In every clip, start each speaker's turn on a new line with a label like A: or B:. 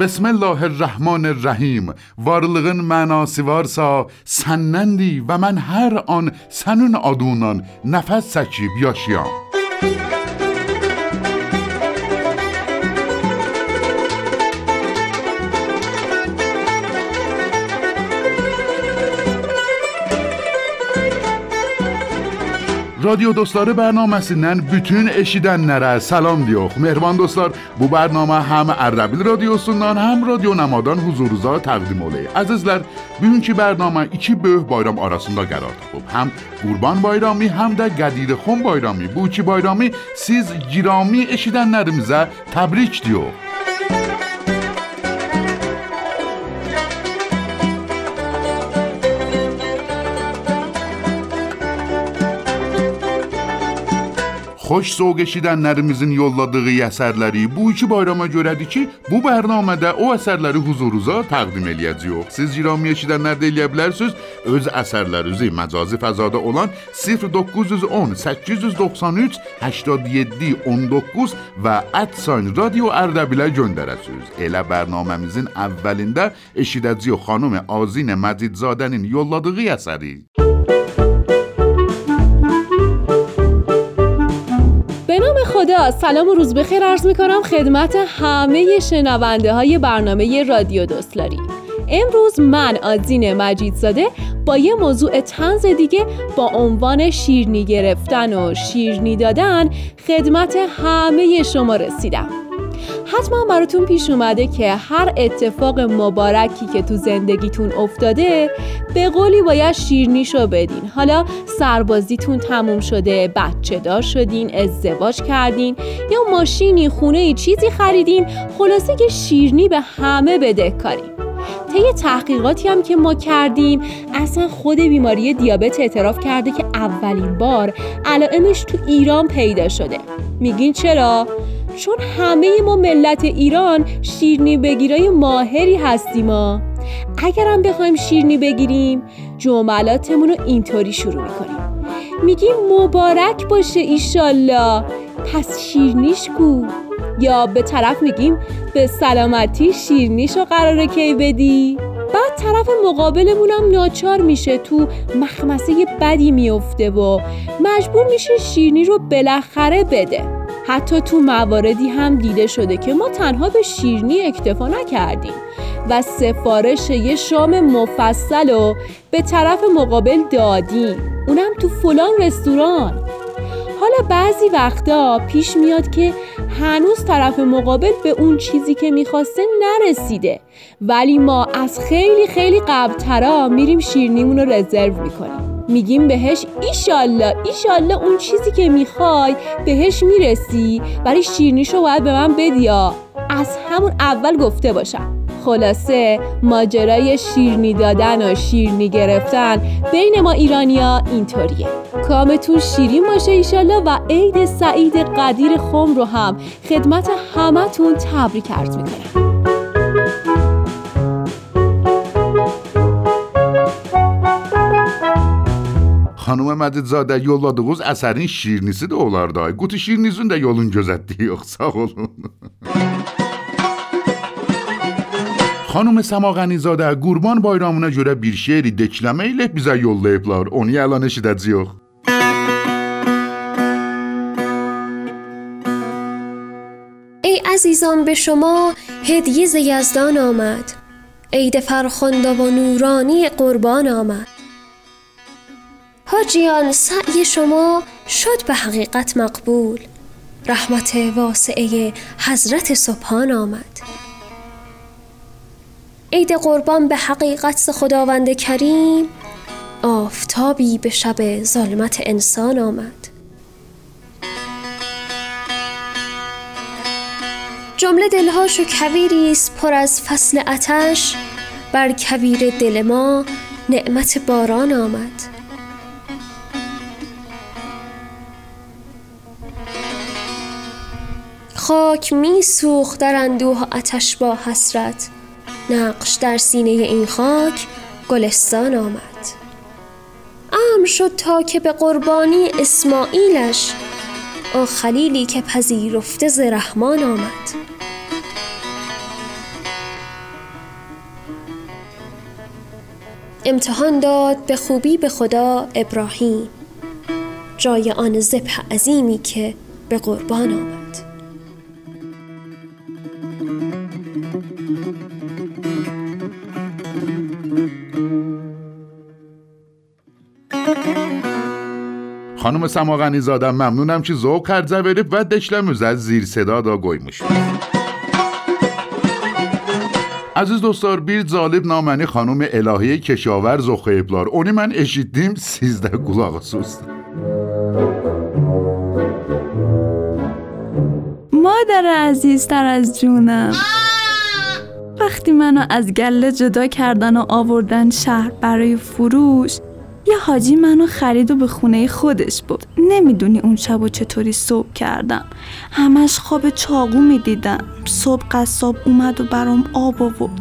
A: بسم الله
B: الرحمن الرحیم وارلغن مناسی وارسا سنندی و من هر آن سنون آدونان نفس سکیب یاشیام رادیو dostları برنامesinden bütün eşidenlere selam diyor. Mehriban dostlar bu برنامه هم Erdebil Radyosu'ndan hem Radyo Namadan huzurunuza təqdim oluyor. Azizler bugünkü برنامه iki böyük bayram arasında qərar tapıb. Hem Qurban Bayramı hem də Qədir Xon Bayramı. Bu iki bayramı siz girami eşidenlerimize təbrik diyor. Xoş soğuk eşidənlərimizin yolladığı əsərləri bu iki bayrama görədir ki, bu bərnamədə o əsərləri huzurunuza təqdim eləyəcəyik. Siz girami eşidənlər də eləyə bilərsiniz öz əsərlərinizi məcazi fəzada olan 0910 893 87 19 və radio Ərdəbilə göndərəsiniz. Elə bərnaməmizin əvvəlində eşidəcəyik xanım Azin Məcidzadənin yolladığı əsəri.
C: خدا. سلام و روز بخیر عرض می کنم خدمت همه شنونده های برنامه رادیو دوستلاری. امروز من آزین مجیدزاده با یه موضوع تنز دیگه با عنوان شیرنی گرفتن و شیرنی دادن خدمت همه شما رسیدم. حتما براتون پیش اومده که هر اتفاق مبارکی که تو زندگیتون افتاده به قولی باید شیرنیشو بدین. حالا سربازیتون تموم شده بچه دار شدین ازدواج کردین یا ماشینی خونه چیزی خریدین خلاصه که شیرنی به همه بدهکارین طی تحقیقاتی هم که ما کردیم اصلا خود بیماری دیابت اعتراف کرده که اولین بار علائمش تو ایران پیدا شده. میگین چرا؟ چون همه ما ملت ایران شیرنی بگیرای ماهری هستیم ما اگرم بخوایم شیرنی بگیریم جملاتمون رو اینطوری شروع می‌کنیم. میگیم مبارک باشه ایشالله. پس شیرنیش کو؟ یا به طرف میگیم به سلامتی شیرنیش رو قراره کی بدی؟ بعد طرف مقابلمونم ناچار میشه تو مخمسه بدی میفته و مجبور میشه شیرنی رو بالاخره بده. حتی تو مواردی هم دیده شده که ما تنها به شیرنی اکتفا نکردیم و سفارش یه شام مفصل و به طرف مقابل دادیم. اونم تو فلان رستوران. حالا بعضی وقتا پیش میاد که هنوز طرف مقابل به اون چیزی که می‌خواسته نرسیده. ولی ما از خیلی خیلی قبلترا میریم شیرنیمون رو رزرو می‌کنیم. میگیم بهش ایشالله ایشالله اون چیزی که می‌خوای بهش می‌رسی. ولی شیرنیشو باید به من بدیا از همون اول گفته باشم. خلاصه ماجرای شیرنی دادن و شیرنی گرفتن بین ما ایرانیا اینطوریه. کامتون شیرین باشه ایشالله و عید سعید قدیر خم رو هم خدمت همتون تبریک عرض می‌کنم.
B: Xanıma Mədidzadə yolladığınız əsərin şirinisi də olardı. Qutu şirininizin də yolun gözətdiyi sağ olun. Xanım Səmağənizadə Qurban bayramına görə bir şeiri dekləmə ilə bizə yollayıblar. Onu əlan eşidəcəyik.
D: ای عزیزان به شما هدیه یزدان آمد عید فرخنده و نورانی قربان آمد حاجیان سعی شما شد به حقیقت مقبول. رحمت واسعه حضرت سبحان آمد. عید قربان به حقیقت خداوند کریم آفتابی به شب ظلمت انسان آمد. جمله دلهاش و کویری پر از فصل اتش بر کویر دل ما نعمت باران آمد. خاک می سوخت در اندوه اتش با حسرت. نقش در سینه این خاک گلستان آمد. امر شد تا که به قربانی اسماعیلش آن خلیلی که پذیرفته ز رحمان آمد. امتحان داد به خوبی به خدا ابراهیم. جای آن ذبح عظیمی که به قربان آمد.
B: خانم سماغنی زادم ممنونم چی زو کرد زبری و دشلم از زیر صدا دا گویموش عزیز دوستار بیر زالب نامنی خانم الهی کشاور زو خیبلار. اونی من اشیدیم سیزده گلاغ سوست.
E: مادر عزیز تر از جونم. وقتی منو از گله جدا کردن و آوردن شهر برای فروش یه حاجی منو خرید و به خونه خودش بود نمی‌دونی اون شب و چطوری صبح کردم. همش خواب چاقو می‌دیدم. صبح قصاب اومد و برام آب آورد.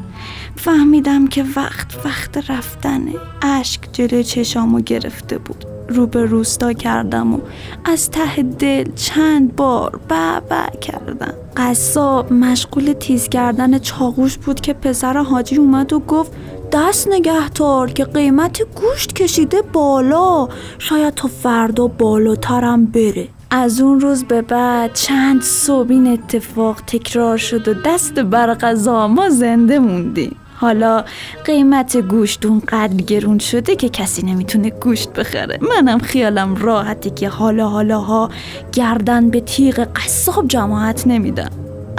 E: فهمیدم که وقت وقت رفتنه. اشک جلوی چشامو گرفته بود. رو به روستا کردم و از ته دل چند بار با کردم. قصاب مشغول تیز کردن چاقوش بود که پسر حاجی اومد و گفت دست نگهدار که قیمت گوشت کشیده بالا. شاید تا فردا بالاترم بره. از اون روز به بعد چند صبح این اتفاق تکرار شد و دست بر غذا ما زنده موندیم حالا قیمت گوشت اونقدر گرون شده که کسی نمی‌تونه گوشت بخره. منم خیالم راحتی که حالا حالاها گردن به تیغ قصاب جماعت نمیدم.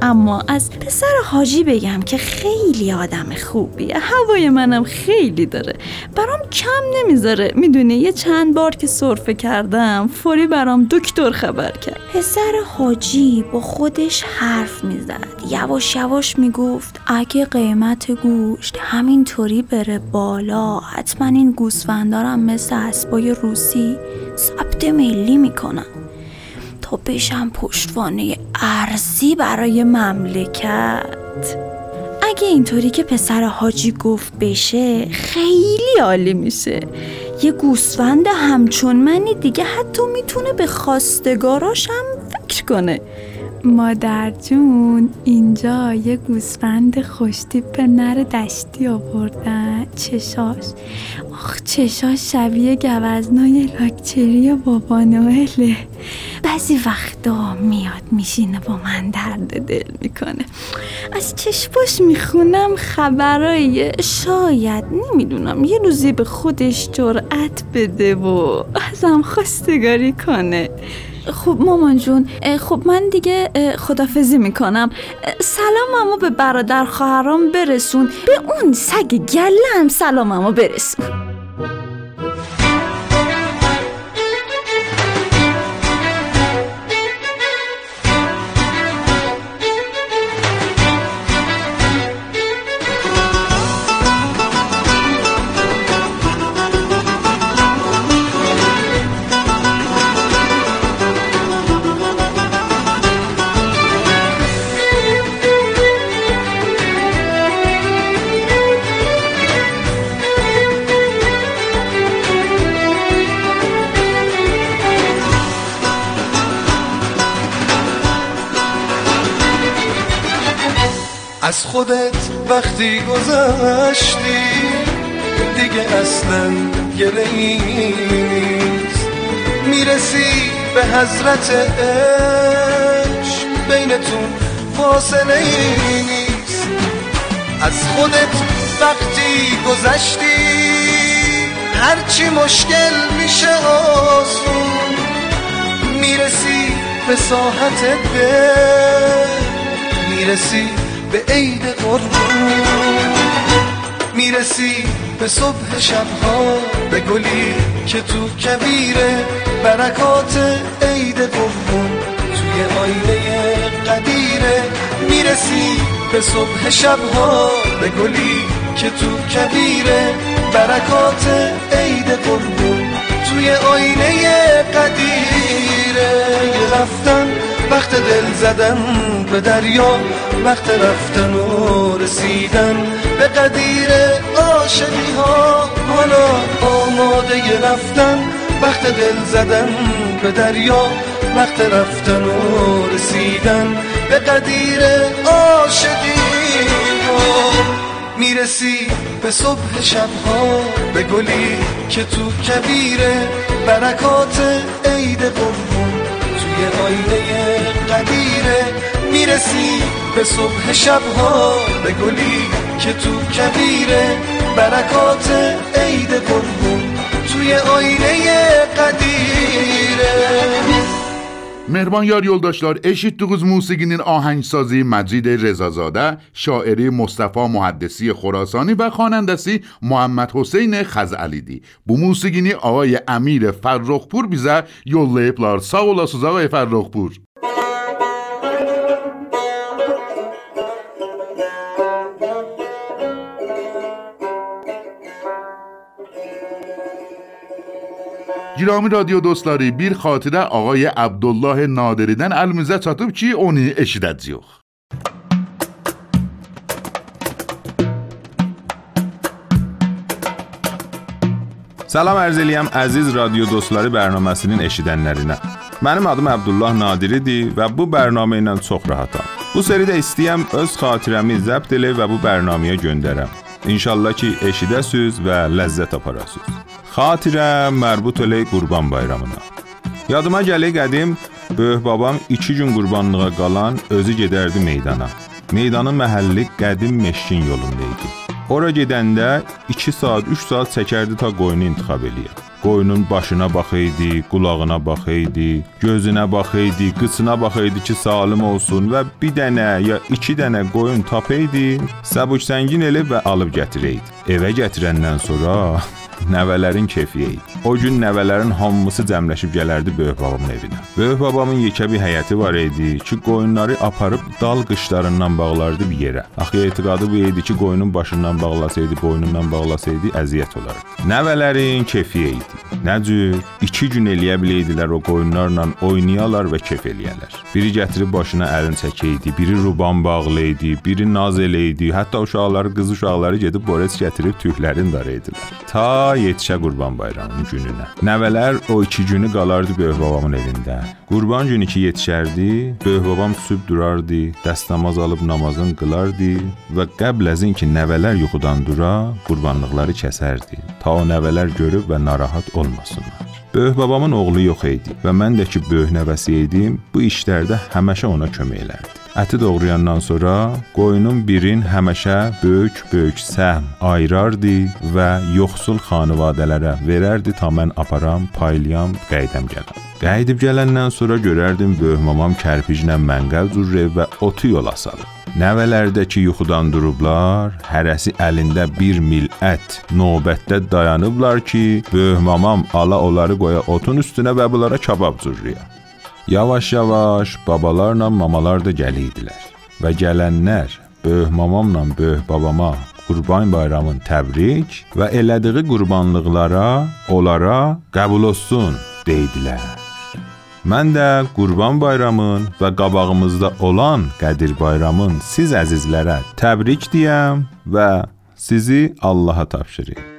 E: اما از پسر حاجی بگم که خیلی آدم خوبیه. هوای منم خیلی داره. برام کم نمی‌ذاره. می‌دونه یه چند بار که صرفه کردم فوری برام دکتر خبر کرد. پسر حاجی با خودش حرف می‌زد. یواش یواش می‌گفت اگه قیمت گوشت همینطوری بره بالا حتما این گوسفندارم مثل اسبای روسی ثبت ملی می‌کنم تا بشم پشتوانه ارزی برای مملکت. اگه اینطوری که پسر حاجی گفت بشه خیلی عالی میشه. یه گوسفند همچون منی دیگه حتی می‌تونه به خواستگاراشم فکر کنه. مادر جون اینجا یه گوسفند خوشتیپ نر دشتی آوردن. چشاش. آخ چشاش شبیه گوزنای لاکچری بابا نوهله بعضی وقتا میاد میشینه با من درد دل می‌کنه. از چشماش می‌خونم خبرای شاید نمی‌دونم یه روزی به خودش جرأت بده و ازم خواستگاری کنه. خب مامان جون خب من دیگه خدافزی می‌کنم. سلاممو به برادر خواهرام برسون. به اون سگ گلم سلاممو برسون.
F: حضرت عشق بینتون فاصله نیست. از خودت وقتی گذشتی هرچی مشکل میشه آسون. می‌رسی به ساحت دل می‌رسی به عید قربون. می‌رسی به صبح شبها به گلی که تو کبیره برکات عید قربون توی آینه قدیره می‌رسی به صبح شبها. به گلی که تو کبیره برکات عید قربون توی آینه قدیره رفتن وقت دل زدن به دریا. وقت رفتن و رسیدن به قدیر عاشقی ها حالا آماده رفتن وقت دل زدن به دریا وقت رفتن و رسیدن به قدیر عاشقی می‌رسی به صبح شبها به گلی که تو کبیره برکات عید قربون توی آینه قدیره می‌رسی به صبح شبها به گلی که تو کبیره برکات عید گلگون توی آینه قدیره.
B: مهربان یار یلداشتار اشید دوگز موسیقینین آهنگسازی مجید رزازاده شاعری مصطفى محدثی خراسانی و خانندسی محمد حسین خزالیدی بو موسیقینی آقای امیر فرخپور بیزه یلده ایپلار ساولا سوزا و فرخپور. موسیقی Girami radyo dostları, bir xatirə ağay Abdullah Nadiridən əlimizə çatıb ki, onu eşidəcəyik.
G: Salam ərz eləyəm əziz radio dostları bərnaməsinin eşidənlərinə. Mənim adım Abdullah Nadiridir və bu bərnamə ilə çox rahatam. Bu seridə istəyəm öz xatirəmi zəbt elə və bu bərnaməyə göndərəm. İnşallah ki, eşidəsiz və ləzzət aparasınız. Xatirə mərbut elə Qurban bayramına. Yadıma gəlir qədim böyük babam 2 gün qurbanlığa qalan özü gedərdi meydana. Meydanın məhəlli qədim meşkin yolunda idi. Ora gedəndə 2 saat, 3 saat çəkərdi ta qoyunu intiqab eləyə. Qoyunun başına baxaydı, qulağına baxaydı, gözünə baxaydı, qıçına baxaydı ki, salim olsun və bir dənə ya iki dənə qoyun tapaydı, səbuc səngin elib və alıb gətirəydi. Evə gətirəndən sonra nəvələrin kefiyə idi. O gün nəvələrin hamısı cəmləşib gələrdi böyük babamın evinə. Böyük babamın yekə bir həyəti var idi ki, qoyunları aparıb dal qışlarından bağlardı bir yerə. Axı etiqadı bu idi ki, qoyunun başından bağlasaydı, boynundan bağlasaydı əziyyət olardı. Nəvələrin kefiyə idi. Nə cür? 2 gün eləyə biləydilər o qoyunlarla oynayalar və kef eləyərlər. Biri gətirib başına əlin çəkəydi, biri ruban bağlaydı, biri naz eləydi, hətta uşaqları, qız uşaqları gedib borec gətirib tüklərini daraydılar. Ta yetişə Qurban Bayramının gününə. Nəvələr o 2 günü qalardı böyük babamın evində. Qurban günü ki yetişərdi, böyük babam sübh durardı, dəstəmaz alıb namazını qılardı və qəbl əzin ki nəvələr yuxudan dura, qurbanlıqları kəsərdi. Ta o nəvələr görüb və narahat olmasınlar. Böyük babamın oğlu yox idi və mən də ki böyük nəvəsi idim, bu işlərdə həmişə ona kömək elərdi. Əti doğrayandan sonra qoyunun birin həmişə böyük-böyük səhm ayırardı və yoxsul xanivadələrə verərdi ta mən aparam, paylayam, qəydəm gələm. Qəydib gələndən sonra görərdim böyük mamam kərpiclə mənqəl cürrə və otu yola salır. Nəvələrdəki yuxudan durublar, hərəsi əlində bir mil ət, növbətdə dayanıblar ki, böyük mamam ala onları qoya otun üstünə və bunlara kabab cürrüyə. Yavaş-yavaş babalarla mamalar da gəliydilər və gələnlər böyük mamamla böyük babama Qurban bayramın təbrik və elədiyi qurbanlıqlara onlara qəbul olsun deydilər. Mən də Qurban bayramın və qabağımızda olan Qədir bayramın siz əzizlərə təbrik deyəm və sizi Allaha tapşırıram.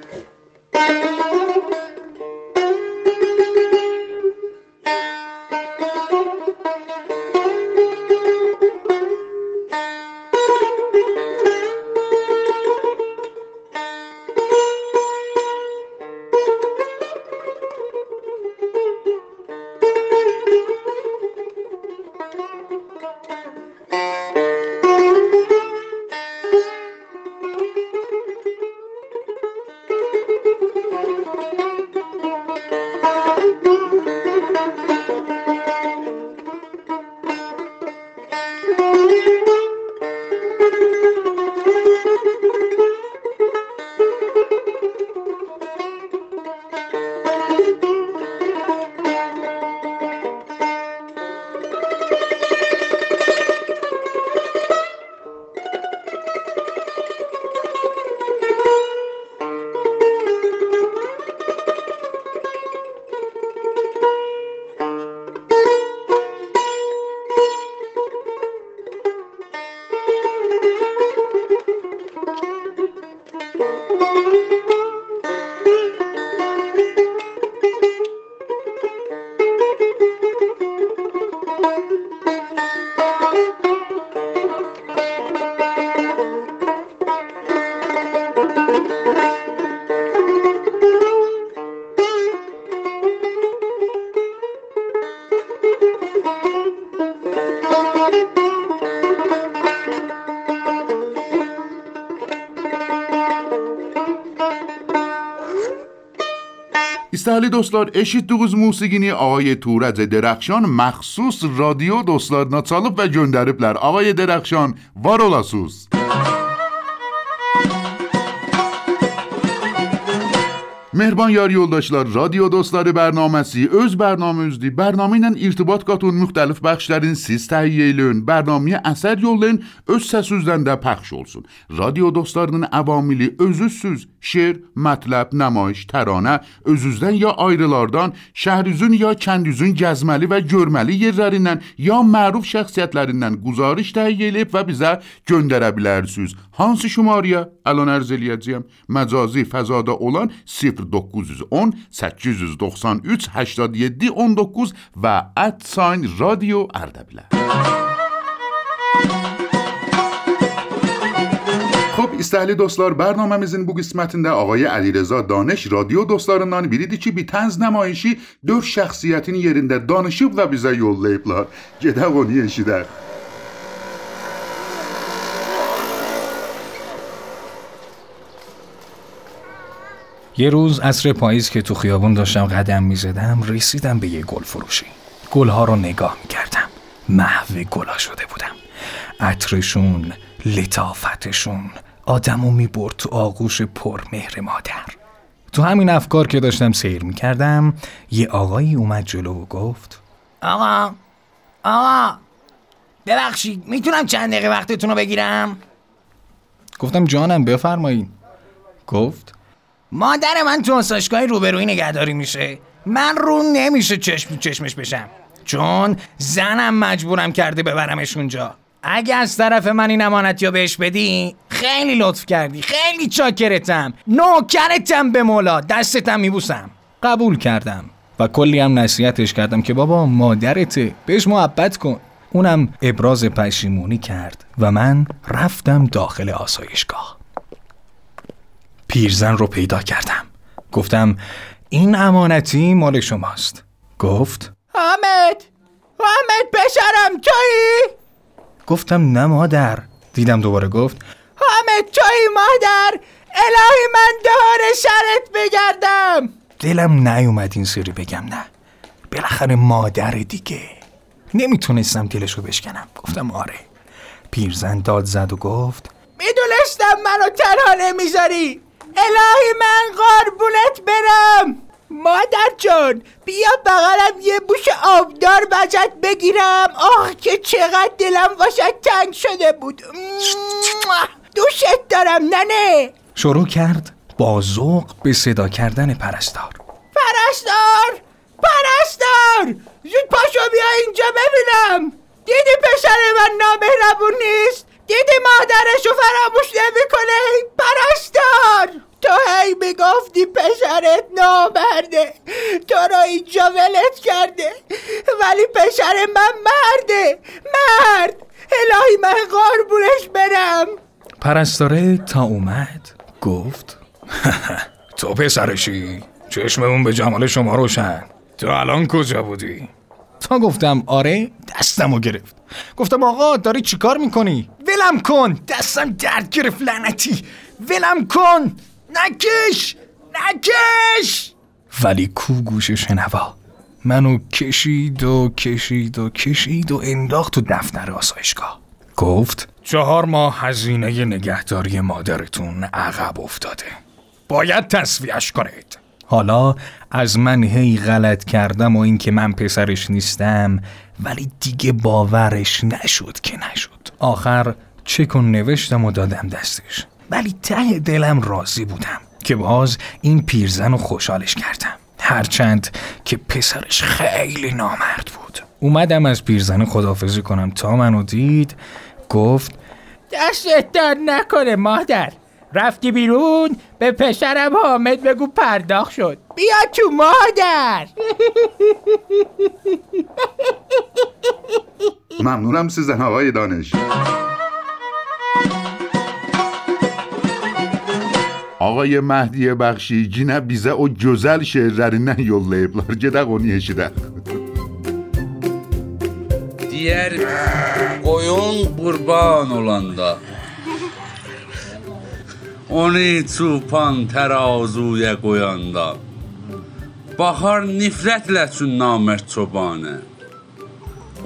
B: دوستلار اشید دوز موسیقینی آقای تورز درخشان مخصوص رادیو دوستلار نتالب و جندرپلر. آقای درخشان وارولاسوز. Mehriban yar yoldaşlar, radio dostları bərnaməsi öz bərnaməmizdir. Bərnamə ilə irtibat qatın müxtəlif bəxşlərin siz təhiyyə eləyin, bərnaməyə əsər yollayın, öz səsizdən də pəxş olsun. Radio dostlarının əvamili özüzsüz, şeir, mətləb, nəmayiş, təranə, özüzdən ya ayrılardan, şəhrizün ya kəndüzün gəzməli və görməli yerlərindən ya məruf şəxsiyyətlərindən quzarış təhiyyə eləyib və bizə göndərə bilərsiniz. Hansı şumariyə? Əlon ərz eləyəcəyəm. Məcazi fəzada olan 0910 893 87 19 و اد ساین رادیو اردبیل. خب، استهلی دوستلار برنامه مزین بو قسمتن ده آقای علی رزا دانش رادیو دوستلارندان بریدی چی بی تنز نمایشی دور شخصیتین یرینده دانشیب و بیزه یول لیبلار گده و نیشیده
H: یه روز عصر پاییز که تو خیابون داشتم قدم می‌زدم رسیدم به یه گل فروشی. گلها رو نگاه می‌کردم. محو گلا شده بودم. عطرشون لطافتشون آدمو می‌برد تو آغوش پر مهر مادر. تو همین افکار که داشتم سیر می‌کردم یه آقایی اومد جلو و گفت
I: آقا آقا ببخشید می‌تونم چند دقیقه وقتتون رو بگیرم؟
H: گفتم جانم بفرمایید گفت
I: مادر من تو آسایشگاه روبرویی نگهداری میشه. من رو نمیشه چشم چشمش بشم. چون زنم مجبورم کرده ببرمش اونجا. اگه از طرف من این امانتی رو بهش بدی خیلی لطف کردی. خیلی چاکرتم. نوکرتم به مولا. دستتم میبوسم.
H: قبول کردم. و کلی هم نصیحتش کردم که بابا مادرته بهش محبت کن. اونم ابراز پشیمونی کرد و من رفتم داخل آسایشگاه. پیرزن رو پیدا کردم. گفتم این امانتی مال شماست. گفت
I: حامد! حامد پسرم تویی
H: گفتم نه مادر. دیدم دوباره گفت
I: حامد تویی مادر! الهی من دور سرت بگردم!
H: دلم نیومد این سری بگم نه. بالاخره مادر دیگه. نمی‌تونستم دلشو بشکنم. گفتم آره. پیرزن داد زد و گفت
I: می‌دونستم منو تنها نمی‌ذاری! الهی من قربونت برم. مادر جان بیا بغلم یه بوش آبدار بجت بگیرم. آه که چقدر دلم واسه تنگ شده بود. دوشت دارم ننه.
H: شروع کرد با ذوق به صدا کردن پرستار.
I: پرستار! پرستار! زود پاشو بیا اینجا ببینم. دیدی پسر من نامهربون نیست؟ دیدی مادرشو فراموش نمی‌کنه. پرستار تو هی می‌گفتی پسرت نامرده. تو را اینجا ولت کرده. ولی پسر من مرده. مرد. الهی من قربونش برم.
H: پرستاره تا اومد گفت تو پسرشی. چشممون به جمال شما روشن. تو الان کجا بودی؟ تا گفتم آره دستمو گرفت. گفتم آقا داری چیکار می‌کنی؟ ولم کن دستم درد گرفت لعنتی. ولم کن نکش نکش! ولی کو گوش شنوا؟ منو کشید و کشید و کشید و انداخت تو دفتر آسایشگاه. گفت چهار ماه هزینه نگهداری مادرتون عقب افتاده. باید تصویهش کنید. حالا از من هی غلط کردم و اینکه من پسرش نیستم ولی دیگه باورش نشد که نشد. آخر چکو نوشتم و دادم دستش. ولی ته دلم راضی بودم که باز این پیرزن رو خوشحالش کردم. هرچند که پسرش خیلی نامرد بود. اومدم از پیرزن خدافزی کنم. تا منو دید گفت
I: دستت در نکنه مادر. رفتی بیرون به پسرم حامد بگو پرداخت شد. بیا تو مادر.
B: ممنونم سیزن آقای دانش. آقای مهدی بخشی جینه بیزه او جزل شهر رنی نه یو لیب
A: لار جده قونیه دیر قویون بربان اولانده Onu çupan terazuya koyanda Baxar nifrətlə üçün namərd çobanı.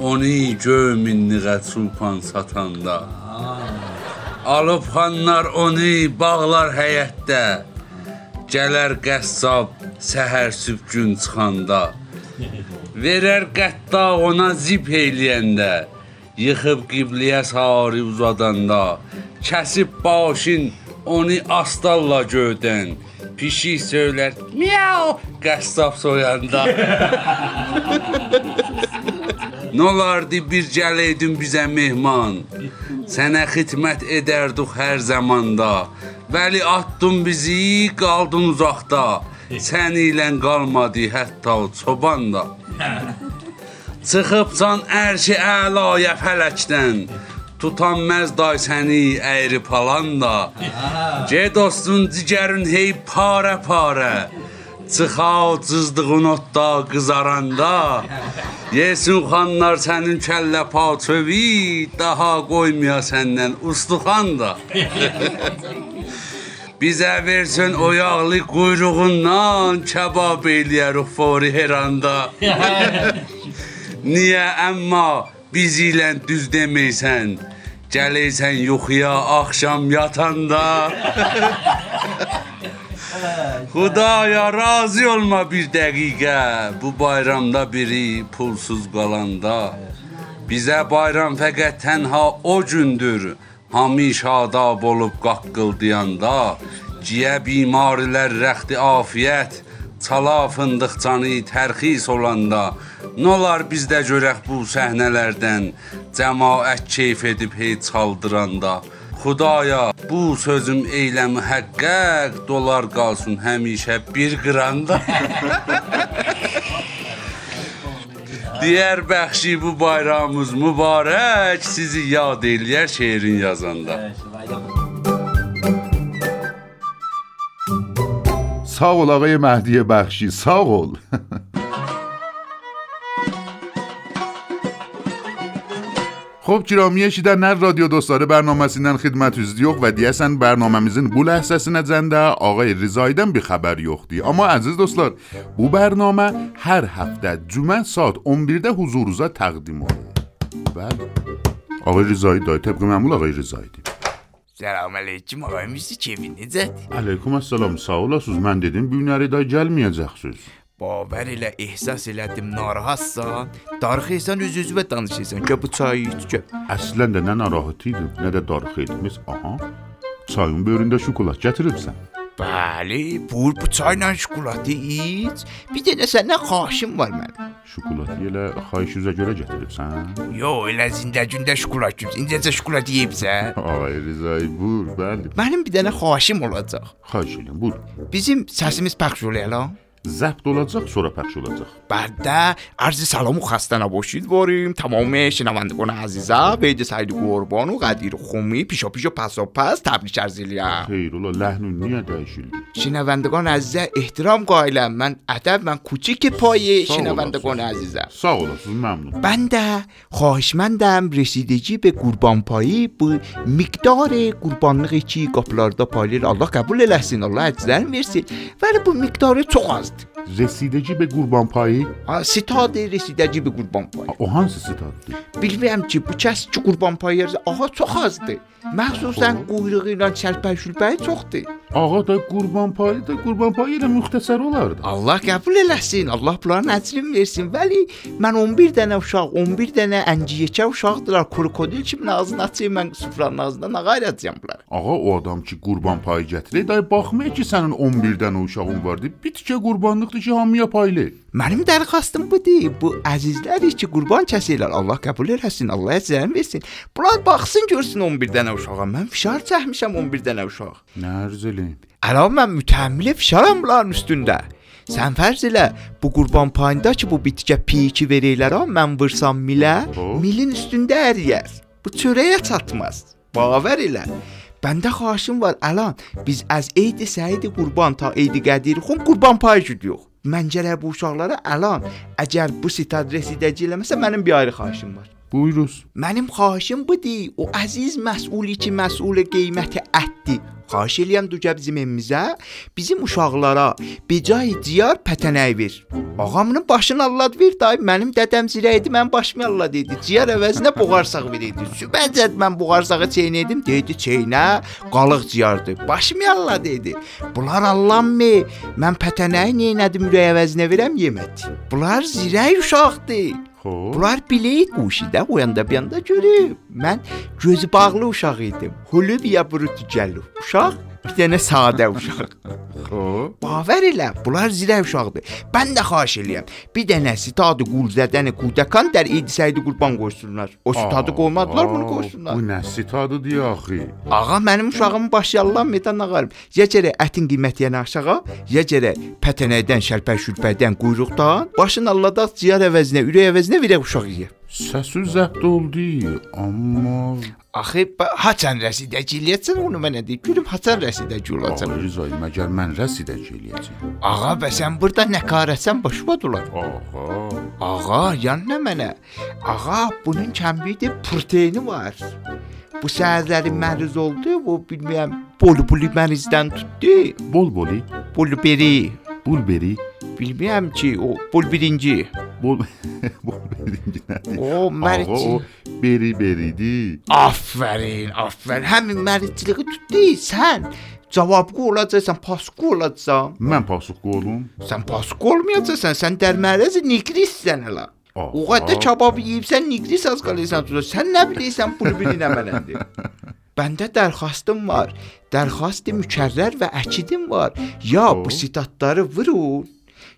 A: Onu göyminliğə çulpan satanda. Alıb xanlar onu bağlar həyətdə. Gələr qəssab səhər sübh gün çıxanda. Verər qətta ona zip eyləyəndə. Yıxıb qibliyə sarı uzadanda. Kəsib başın onu astalla göydən. Pişik söylər miau qəssab soyanda. Nolardı bir gələydin bizə mehman. Sənə xidmət edərdik hər zamanda. Vəli atdın bizi, qaldın uzaqda. Sən ilə qalmadı hətta çoban da. Çıxıbsan ərşi əlaya fələkdən. Tutan məzday səni əyri palanda. Get dostun cigərin hey parə parə. Çıxa cızdığın otda qızaranda. Yesin xanlar sənin kəllə paçövi, daha qoymaya səndən ustuxan da. Bizə versin o yağlı quyruğundan kebab eləyərik fori hər anda. Niyə əmma biz ilə düz deməysən? Gələysən yuxuya axşam yatanda. Xudaya razı olma bir dəqiqə bu bayramda biri pulsuz qalanda. Bizə bayram fəqət tənha o gündür. Hamı şadab olub qaqqıldayanda, ciyə bimarilər rəxti afiyət, çala fındıq canı tərxis olanda, Nolar bizdə görək bu səhnələrdən cəmaət keyf edib hey çaldıranda. Xudaya, bu sözüm eyləm həqqəq dolar qalsın həmişə bir qranda. Digər bəxşi bu bayramımız mübarək, sizi yad eləyər şeirin yazanda.
B: Sağ ol ağay Məhdiyə Bəxşi, sağ ol. خب چرا میشی در نر رادیو دوستاره برنامه سیدن خدمت از دیوخ و دیستن برنامه میزن بول احساسین نزنده. آقای رزایدن بی خبر یختی. اما عزیز دوستار بو برنامه هر هفته جمعه ساعت 11 حضور روزا تقدیم و بعد بله. آقای رزایی دای طبق معمول آقای رزایی
J: دیم سلام علیکم آقای میسی چه
B: بینید علیکم السلام ساول من دیدم بیونری دای جل میاد
J: Baver ilə ehsas elədim narahatsan. Darıxırsan üz-üzvə danışırsan. Gə bu çayı iç gə.
B: Əslən də nə narahat idim, nə də darıx. Biz aha. Çayın böyründə şokolad gətiribsən.
J: Bəli, buyur bu çayla şokolatı iç. Bir dənə səndən xahişim var mənim.
B: Şokoladı elə xahişinizə görə gətiribsən?
J: Yo, elə zində gündə şokolad yeyib. İndicə şokolad yeyibsən.
B: Ay Rizay, buyur, bəli.
J: Mənim bir dənə xahişim olacaq.
B: Xahiş edirəm, buyur.
J: Bizim səsimiz pəxş olayala.
B: ضبط olacaq, sonra پخش olacaq.
J: بعد عرض سلام و خسته نباشید داریم تمام شنوندگان عزیزم به عید سعید قربان و قدیر خومی پیشا پیشا پسا پس تبریک عرضلیم
B: Xeyr ola, ləhnin niyə dəyişildi?
J: شنوندگان عزیز احترام قائلم من ادب من کوچیک پای شنوندگان
B: olasınız.
J: عزیزم
B: Sağ olasınız, məmnun.
J: من ده خواهشمندم رسیدگی به قربان پایی bu miqdar qurbanlıq ki qapılarda paylayır Allah qəbul eləsin Allah əcrlərini versin ولی bu miqdarı çox azdır
B: Qurban payı.
J: Ha, Sitad rəsidəci bir qurban payı
B: O hansı sitaddır?
J: Bilmirəm ki, bu kəs ki qurban payı yersə, aha çox azdır. Məxsusən quyruğu ilə çəlpək-şülpəyi çoxdur.
B: Ağa da qurban payı da qurban payı ilə müxtəsər olardı.
J: Allah qəbul eləsin. Allah bunların əcrini versin. Vəli mən 11 dənə uşaq, 11 dənə ənciyəkə uşaqdılar. Krokodil kimi ağzını açayım mən süfranın ağzından ağayracağam bunlar.
B: Ağa o adam ki qurban payı gətirir, day baxmaya ki sənin 11 dənə uşağın vardı. Bir tikə qurbanlıqdır ki hamıya paylı.
J: Mənim dərxastım budur. Bu əzizlər ki qurban kəsirlər. Allah qəbul eləsin. Allah əcrini versin. Bunlar baxsın görsün 11 dənə uşağa. Mən fişar çəkmişəm 11 dənə uşaq.
B: Nə arz
J: Əlan mən mütəmmili fişaram bunların üstündə. Sən fərz elə bu qurban payında ki bu bitkə P2 verirlər mən vursam milə, milin üstündə əriyər. Bu çörəyə çatmaz. Baver elə. Bəndə xahişim var Əlan, biz az Eid Səid Qurban ta Eid Qədir xum qurban payı gidiyox. Mən gərək bu uşaqlara Əlan, əgər bu sitad residəci eləməsə mənim bir ayrı xahişim var.
B: Buyuruz.
J: Mənim xahişim budur. O əziz məsuli ki, məsul qiyməti ətdir. Xahiş eləyəm duca bizim evimizə, bizim uşaqlara becay ciyar pətənəy ver. Ağamın başını Allah ver dayı. Mənim dədəm zirə idi, mən başımı Allah dedi. Ciyar əvəzinə boğarsaq verirdi. Sübəcət mən boğarsağı çeynədim, dedi çeynə, qalıq ciyardı. Başımı Allah dedi. Bunlar Allahmı? Mən pətənəyi neynədim ürək əvəzinə verəm yemədi. Bunlar zirək uşaqdır. Bunlar bilik quşu da o yanda bir yanda görüb. Mən gözü bağlı uşaq idim. Hulub ya brutu gəlib. Uşaq bir dənə sadə uşaq.
B: Xoş.
J: Baver elə, bunlar zirə uşaqdır. Mən də xahiş eləyəm. Bir dənə sitadı qulzədəni qudakan dər idi səydi qurban qoysunlar. O sitadı qoymadılar, bunu qoysunlar.
B: Bu nə sitadıdır axı?
J: Ağa mənim uşağımın başı Allah medan ağarım. Ya gərək ətin qiyməti yəni aşağı, ya gərək pətənəkdən, şəlpək-şülpəkdən, quyruqdan, başın Allahda ciyar əvəzinə, ürək əvəzinə verək uşaq yeyə.
B: Səsi zəbt oldu, amma
J: Axı haçan rəsidəci eləyəcəksən onu mənə de. Görüm haçan rəsidəci olacaq.
B: Ağır Zay, məgər mən rəsidəc eləyəcəm.
J: Ağa, bə sən burada nə qarəsən başıma dolar.
B: Ağa,
J: Ağa, yanına mənə. Ağa, bunun kəmbidə proteini var. Bu səhərləri məruz oldu, bu bilmirəm, bol-boli mərizdən tutdu.
B: bol-boli,
J: Bol-beri. Bilmirəm ki, o bol birinci.
B: bol bol birinci nədir?
J: O mərici.
B: o beri beridir.
J: Afərin, afərin. Həmin məriciliyi tutdu. Sən cavabqı olacaqsan, pasqı olacaqsan.
B: Mən pasuq olum.
J: Sən pasqı olmayacaqsan, sən dərmərəz nigrissən hələ. O qədər kebab yeyibsən, nigris az qalırsan tuta. Sən nə bilirsən pulu bilinə mənəndir. Bəndə dərxastım var. Dərxast mükərrər və əkidim var. Ya bu sitatları vurun.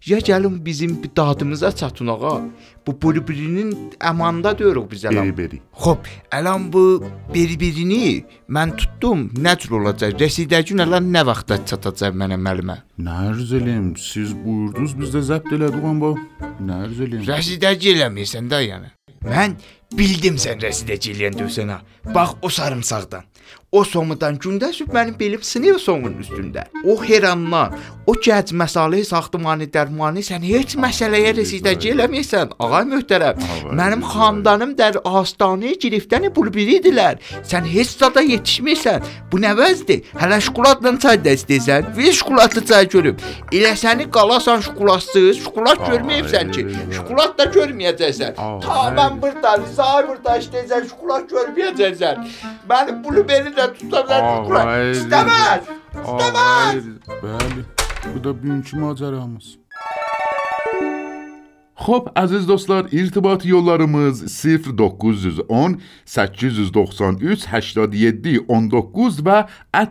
J: Ya gəlin bizim bir dadımıza çatın ağa. Bu bir-birinin əmanda deyirik biz əlam.
B: beri.
J: Xoş, əlan bu bir-birini mən tutdum. Nə cür olacaq? Rəsidəci əlan nə vaxtda çatacaq mənə müəllimə?
B: Nə arz eləyim? Siz buyurdunuz, biz də zəbt elədik amma nə arz eləyim?
J: Rəsidəci eləmirsən də yəni. Mən bildim sən rəsidəci eləyən ha. Bax o sarımsaqdan. O somudan gündə süb mənim belim sınıyor somun üstündə. O herandan, o gəc məsaləhə saxtamanı dərmanı sən heç məsələyə rəsidəci eləmirsən. Ağay möhtərəm. Mənim xandanım dər hastanəyə girifdən bulbiridilər. Sən heç zada yetişmirsən. Bu nə vəzdir? Hələ şokoladla çay da istəyirsən? Bir şokoladlı çay görüm. Elə səni qalasan şokoladsız, şokolad görməyibsən ki. Şokolad da görməyəcəksən. Ta mən burada, Rizay burada işləyəcəksən, şokolad görməyəcəksən bile tutabilirsiniz. Kuray. Hayır. Tutamaz. Tutamaz. Hayır.
B: Bəli. Bu da bugünkü macəramız. Xoş, əziz dostlar, irtibat yollarımız 0910 893 87 19 və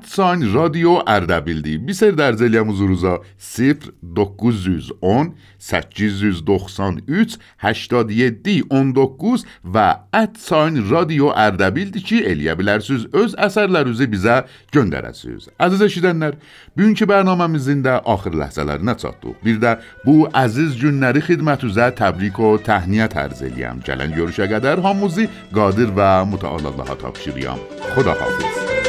B: @sign radio Ərdəbildir. Bir sər dərc eləyəm huzurunuza 0910 893 87 19 və @sign radio Ərdəbildir ki, eləyə bilərsiniz öz əsərlərinizi bizə göndərəsiniz. Əziz eşidənlər, bugünkü proqramımızın da axır ləhzələrinə çatdıq. Bir də bu əziz günləri پیروزه تبریک و تهنیت ارزلیم جلن یورشگدر هاموزی قادر و متعال الله تابشیریم خدا حافظ